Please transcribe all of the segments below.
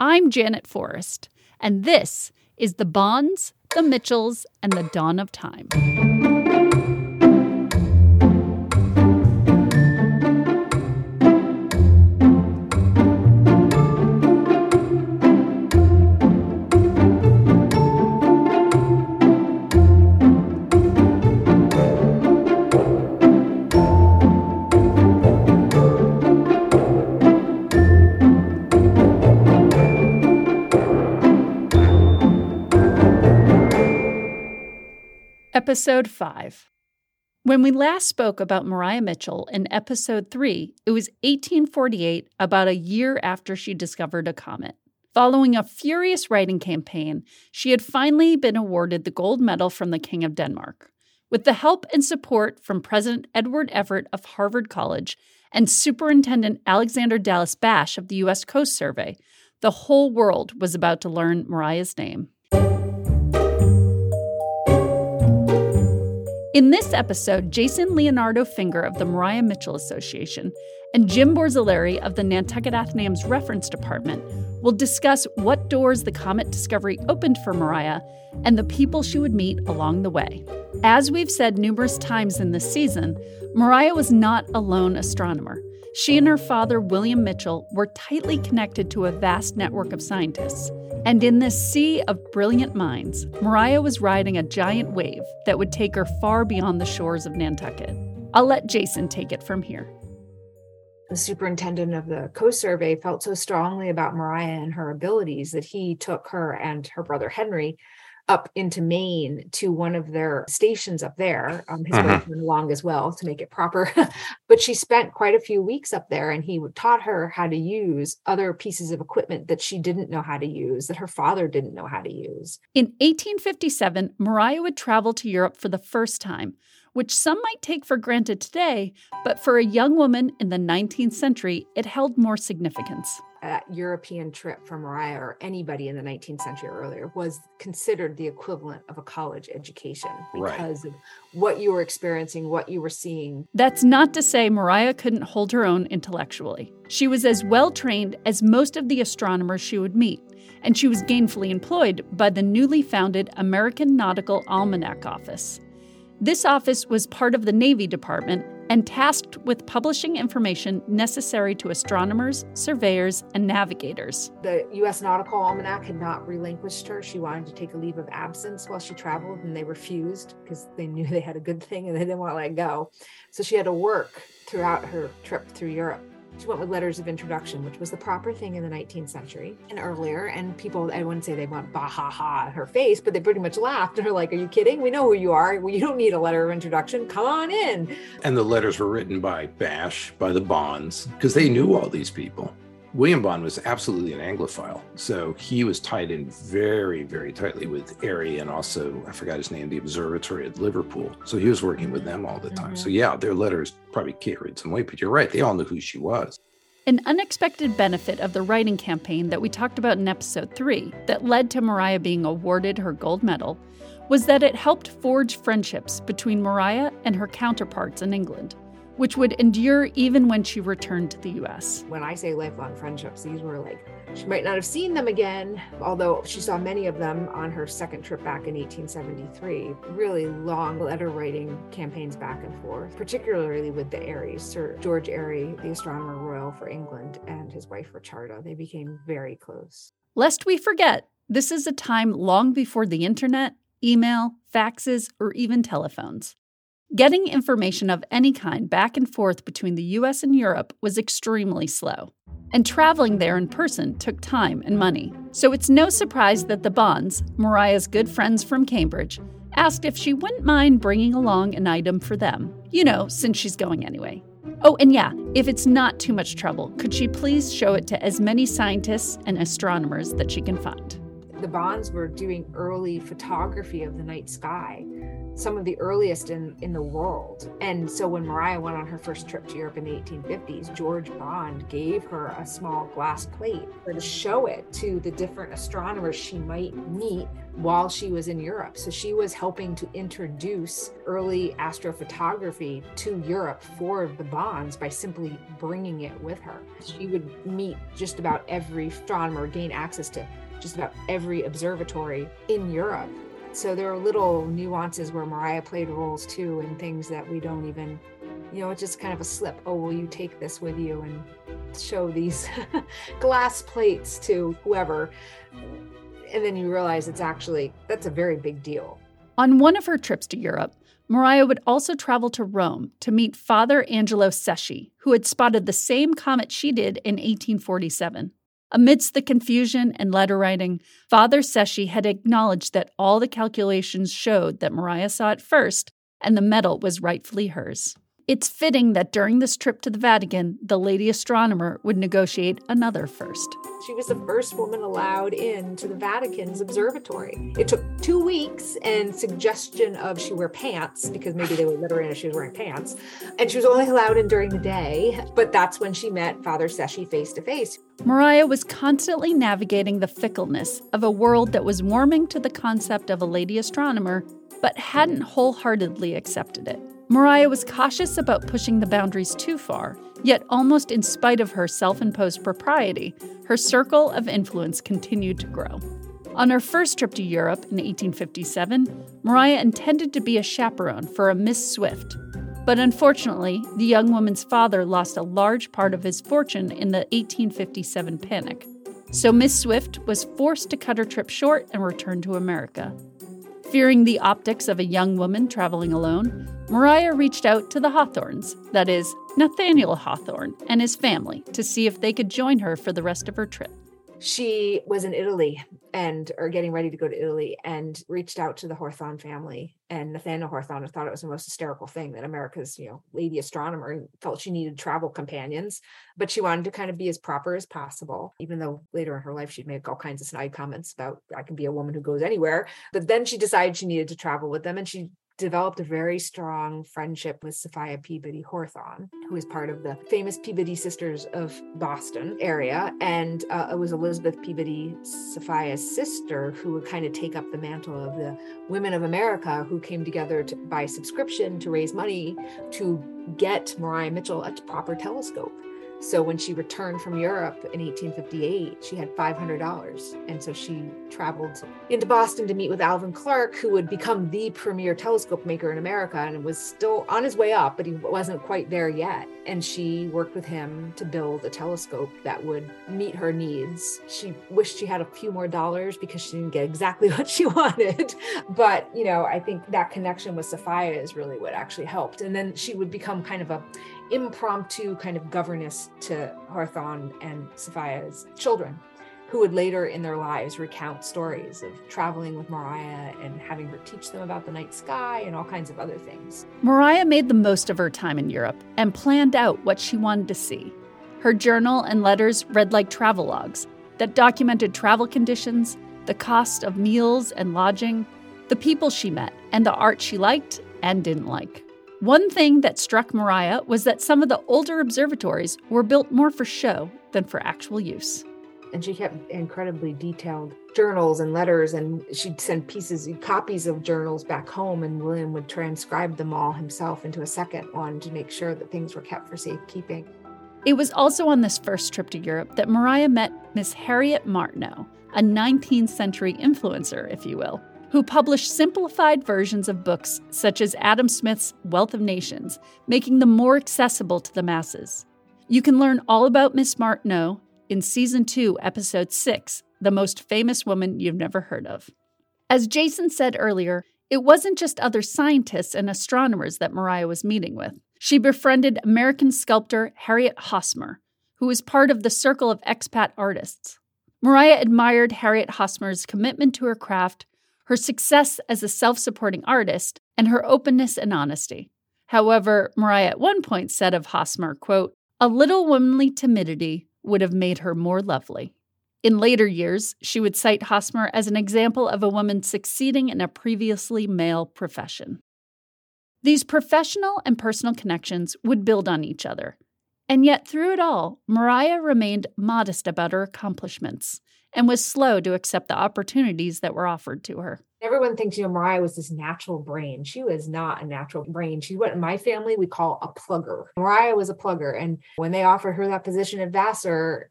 I'm Janet Forrest, and this is The Bonds, The Mitchells, and the Dawn of Time. Episode 5. When we last spoke about Maria Mitchell in episode 3, it was 1848, about a year after she discovered a comet. Following a furious writing campaign, she had finally been awarded the gold medal from the King of Denmark. With the help and support from President Edward Everett of Harvard College and Superintendent Alexander Dallas Bache of the U.S. Coast Survey, the whole world was about to learn Maria's name. In this episode, Jason Leonardo Finger of the Maria Mitchell Association and Jim Borzilleri of the Nantucket Athenaeum's Reference Department will discuss what doors the comet discovery opened for Maria and the people she would meet along the way. As we've said numerous times in this season, Maria was not a lone astronomer. She and her father, William Mitchell, were tightly connected to a vast network of scientists. And in this sea of brilliant minds, Maria was riding a giant wave that would take her far beyond the shores of Nantucket. I'll let Jason take it from here. The superintendent of the Coast Survey felt so strongly about Maria and her abilities that he took her and her brother Henry up into Maine to one of their stations up there. Um, his uh-huh. wife went along as well to make it proper, but she spent quite a few weeks up there, and he taught her how to use other pieces of equipment that she didn't know how to use, that her father didn't know how to use. In 1857, Maria would travel to Europe for the first time. Which some might take for granted today, but for a young woman in the 19th century, it held more significance that European trip for Maria or anybody in the 19th century or earlier was considered the equivalent of a college education because right. of what you were experiencing, what you were seeing. That's not to say Maria couldn't hold her own intellectually. She was as well trained as most of the astronomers she would meet, and she was gainfully employed by the newly founded American Nautical Almanac Office. This office was part of the Navy Department and tasked with publishing information necessary to astronomers, surveyors, and navigators. The U.S. Nautical Almanac had not relinquished her. She wanted to take a leave of absence while she traveled, and they refused because they knew they had a good thing and they didn't want to let go. So she had to work throughout her trip through Europe. She went with letters of introduction, which was the proper thing in the 19th century and earlier. And people, I wouldn't say they went bah ha ha her face, but they pretty much laughed and are like, Are you kidding? We know who you are. Well, you don't need a letter of introduction. Come on in. And the letters were written by Bache, by the Bonds, because they knew all these people. William Bond was absolutely an Anglophile. So he was tied in very, very tightly with Airy and also, I forgot his name, the observatory at Liverpool. So he was working with them all the time. Mm-hmm. So yeah, their letters probably carried some weight, but you're right. They all knew who she was. An unexpected benefit of the writing campaign that we talked about in episode 3 that led to Maria being awarded her gold medal was that it helped forge friendships between Maria and her counterparts in England which would endure even when she returned to the US. When I say lifelong friendships, these were like, she might not have seen them again, although she saw many of them on her second trip back in 1873. Really long letter writing campaigns back and forth, particularly with the Airys, Sir George Airy, the astronomer royal for England, and his wife Richarda. They became very close. Lest we forget, this is a time long before the internet, email, faxes, or even telephones. Getting information of any kind back and forth between the US and Europe was extremely slow. And traveling there in person took time and money. So it's no surprise that the Bonds, Maria's good friends from Cambridge, asked if she wouldn't mind bringing along an item for them. You know, since she's going anyway. Oh, and yeah, if it's not too much trouble, could she please show it to as many scientists and astronomers that she can find? The Bonds were doing early photography of the night sky some of the earliest in, in the world. And so when Maria went on her first trip to Europe in the 1850s, George Bond gave her a small glass plate to show it to the different astronomers she might meet while she was in Europe. So she was helping to introduce early astrophotography to Europe for the Bonds by simply bringing it with her. She would meet just about every astronomer, gain access to just about every observatory in Europe so there are little nuances where Maria played roles too, and things that we don't even, you know, it's just kind of a slip. Oh, will you take this with you and show these glass plates to whoever? And then you realize it's actually, that's a very big deal. On one of her trips to Europe, Maria would also travel to Rome to meet Father Angelo Secchi, who had spotted the same comet she did in 1847. Amidst the confusion and letter writing, Father Secchi had acknowledged that all the calculations showed that Maria saw it first and the medal was rightfully hers. It's fitting that during this trip to the Vatican, the lady astronomer would negotiate another first. She was the first woman allowed in to the Vatican's observatory. It took two weeks and suggestion of she wear pants because maybe they would let her in if she was wearing pants. And she was only allowed in during the day, but that's when she met Father Secchi face to face. Maria was constantly navigating the fickleness of a world that was warming to the concept of a lady astronomer, but hadn't wholeheartedly accepted it. Maria was cautious about pushing the boundaries too far, yet, almost in spite of her self imposed propriety, her circle of influence continued to grow. On her first trip to Europe in 1857, Maria intended to be a chaperone for a Miss Swift. But unfortunately, the young woman's father lost a large part of his fortune in the 1857 panic. So Miss Swift was forced to cut her trip short and return to America. Fearing the optics of a young woman traveling alone, Maria reached out to the Hawthornes, that is, Nathaniel Hawthorne and his family, to see if they could join her for the rest of her trip she was in Italy and or getting ready to go to Italy and reached out to the Hawthorne family and Nathaniel Hawthorne thought it was the most hysterical thing that America's, you know, lady astronomer felt she needed travel companions, but she wanted to kind of be as proper as possible, even though later in her life she'd make all kinds of snide comments about I can be a woman who goes anywhere. But then she decided she needed to travel with them and she developed a very strong friendship with Sophia Peabody Hawthorne, who is part of the famous Peabody Sisters of Boston area. And uh, it was Elizabeth Peabody, Sophia's sister, who would kind of take up the mantle of the Women of America who came together to, by subscription to raise money to get Maria Mitchell a proper telescope. So when she returned from Europe in 1858, she had $500. And so she traveled into Boston to meet with Alvan Clark, who would become the premier telescope maker in America and was still on his way up, but he wasn't quite there yet. And she worked with him to build a telescope that would meet her needs. She wished she had a few more dollars because she didn't get exactly what she wanted. But, you know, I think that connection with Sophia is really what actually helped. And then she would become kind of a impromptu kind of governess to Hawthorne and Sophia's children, who would later in their lives recount stories of traveling with Maria and having her teach them about the night sky and all kinds of other things. Maria made the most of her time in Europe and planned out what she wanted to see. Her journal and letters read like travel logs that documented travel conditions, the cost of meals and lodging, the people she met, and the art she liked and didn't like. One thing that struck Maria was that some of the older observatories were built more for show than for actual use. And she kept incredibly detailed journals and letters, and she'd send pieces, copies of journals back home, and William would transcribe them all himself into a second one to make sure that things were kept for safekeeping. It was also on this first trip to Europe that Maria met Miss Harriet Martineau, a 19th century influencer, if you will, who published simplified versions of books such as Adam Smith's Wealth of Nations, making them more accessible to the masses. You can learn all about Miss Martineau in Season 2, Episode 6 The Most Famous Woman You've Never Heard of. As Jason said earlier, it wasn't just other scientists and astronomers that Maria was meeting with. She befriended American sculptor Harriet Hosmer, who was part of the circle of expat artists. Maria admired Harriet Hosmer's commitment to her craft her success as a self supporting artist, and her openness and honesty. However, Maria at one point said of Hosmer, quote, a little womanly timidity would have made her more lovely. In later years, she would cite Hosmer as an example of a woman succeeding in a previously male profession. These professional and personal connections would build on each other. And yet, through it all, Maria remained modest about her accomplishments and was slow to accept the opportunities that were offered to her. Everyone thinks, you know, Maria was this natural brain. She was not a natural brain. She's what in my family we call a plugger. Maria was a plugger. And when they offered her that position at Vassar,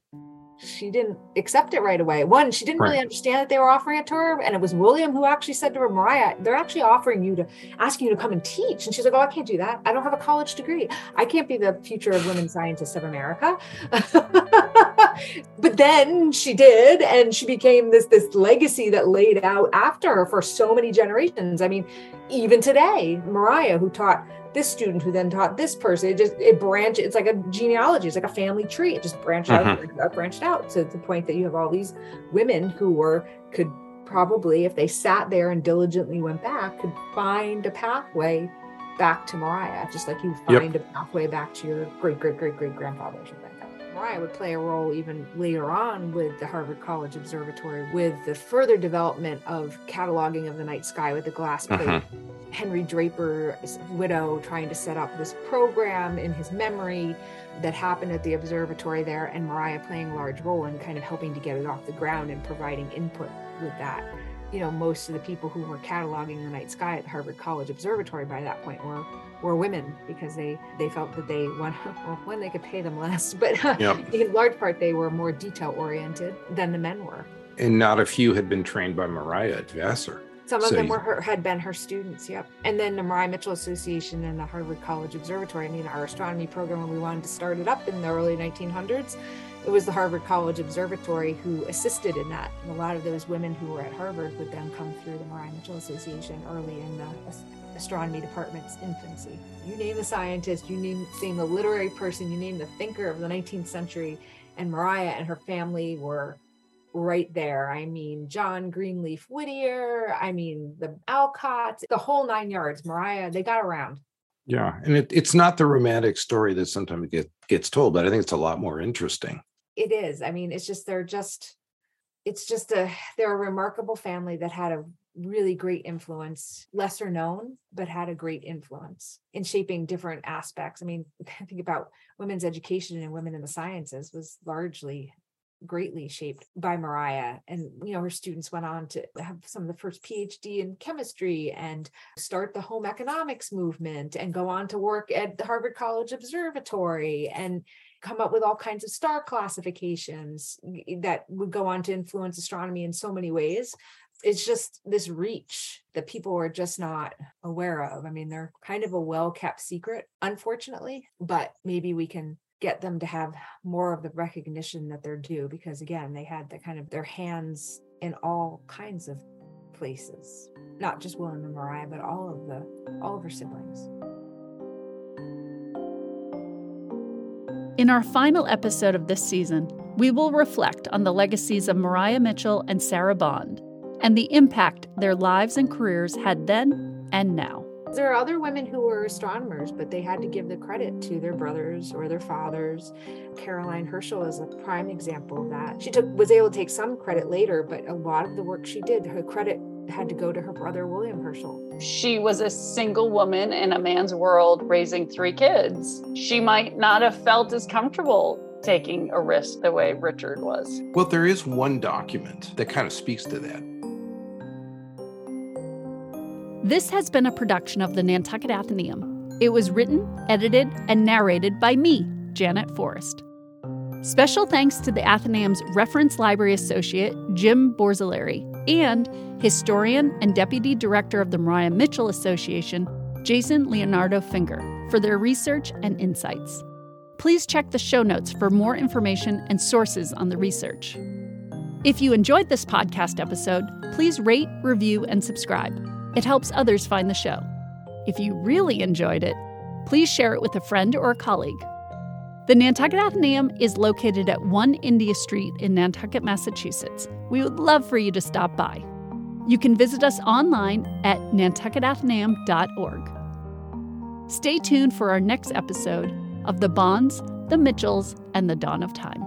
she didn't accept it right away. One, she didn't right. really understand that they were offering it to her. And it was William who actually said to her, Maria, they're actually offering you to asking you to come and teach. And she's like, Oh, I can't do that. I don't have a college degree. I can't be the future of women scientists of America. but then she did, and she became this this legacy that laid out after her for so many generations. I mean, even today, Maria, who taught this student who then taught this person. It just it branched. It's like a genealogy. It's like a family tree. It just branched mm-hmm. out, branched out to the point that you have all these women who were could probably, if they sat there and diligently went back, could find a pathway back to Maria, just like you find yep. a pathway back to your great great great great grandfather or something. Maria would play a role even later on with the Harvard College Observatory, with the further development of cataloging of the night sky with the glass plate. Mm-hmm. Henry Draper's widow trying to set up this program in his memory that happened at the observatory there, and Maria playing a large role in kind of helping to get it off the ground and providing input with that you know, most of the people who were cataloging the night sky at the Harvard College Observatory by that point were were women because they they felt that they one well when they could pay them less, but uh, yep. in large part they were more detail oriented than the men were. And not a few had been trained by Maria at Vassar. Some of so them were her, had been her students, yep. And then the Maria Mitchell Association and the Harvard College Observatory. I mean, our astronomy program when we wanted to start it up in the early 1900s, it was the Harvard College Observatory who assisted in that. And a lot of those women who were at Harvard would then come through the Maria Mitchell Association early in the astronomy department's infancy. You name the scientist, you name, name the literary person, you name the thinker of the 19th century, and Maria and her family were right there. I mean, John Greenleaf Whittier, I mean, the Alcotts, the whole nine yards. Maria, they got around. Yeah. And it, it's not the romantic story that sometimes get, gets told, but I think it's a lot more interesting. It is. I mean, it's just, they're just, it's just a, they're a remarkable family that had a really great influence, lesser known, but had a great influence in shaping different aspects. I mean, think about women's education and women in the sciences was largely greatly shaped by Maria. And, you know, her students went on to have some of the first PhD in chemistry and start the home economics movement and go on to work at the Harvard College Observatory and come up with all kinds of star classifications that would go on to influence astronomy in so many ways. It's just this reach that people are just not aware of. I mean, they're kind of a well kept secret, unfortunately, but maybe we can get them to have more of the recognition that they're due because again they had the kind of their hands in all kinds of places not just william and maria but all of the all of her siblings in our final episode of this season we will reflect on the legacies of maria mitchell and sarah bond and the impact their lives and careers had then and now there are other women who were astronomers, but they had to give the credit to their brothers or their fathers. Caroline Herschel is a prime example of that. She took was able to take some credit later, but a lot of the work she did, her credit had to go to her brother William Herschel. She was a single woman in a man's world raising three kids. She might not have felt as comfortable taking a risk the way Richard was. Well, there is one document that kind of speaks to that. This has been a production of the Nantucket Athenaeum. It was written, edited, and narrated by me, Janet Forrest. Special thanks to the Athenaeum's Reference Library Associate, Jim Borzilleri, and historian and deputy director of the Maria Mitchell Association, Jason Leonardo Finger, for their research and insights. Please check the show notes for more information and sources on the research. If you enjoyed this podcast episode, please rate, review, and subscribe. It helps others find the show. If you really enjoyed it, please share it with a friend or a colleague. The Nantucket Athenaeum is located at 1 India Street in Nantucket, Massachusetts. We would love for you to stop by. You can visit us online at nantucketathenaeum.org. Stay tuned for our next episode of The Bonds, the Mitchells, and the Dawn of Time.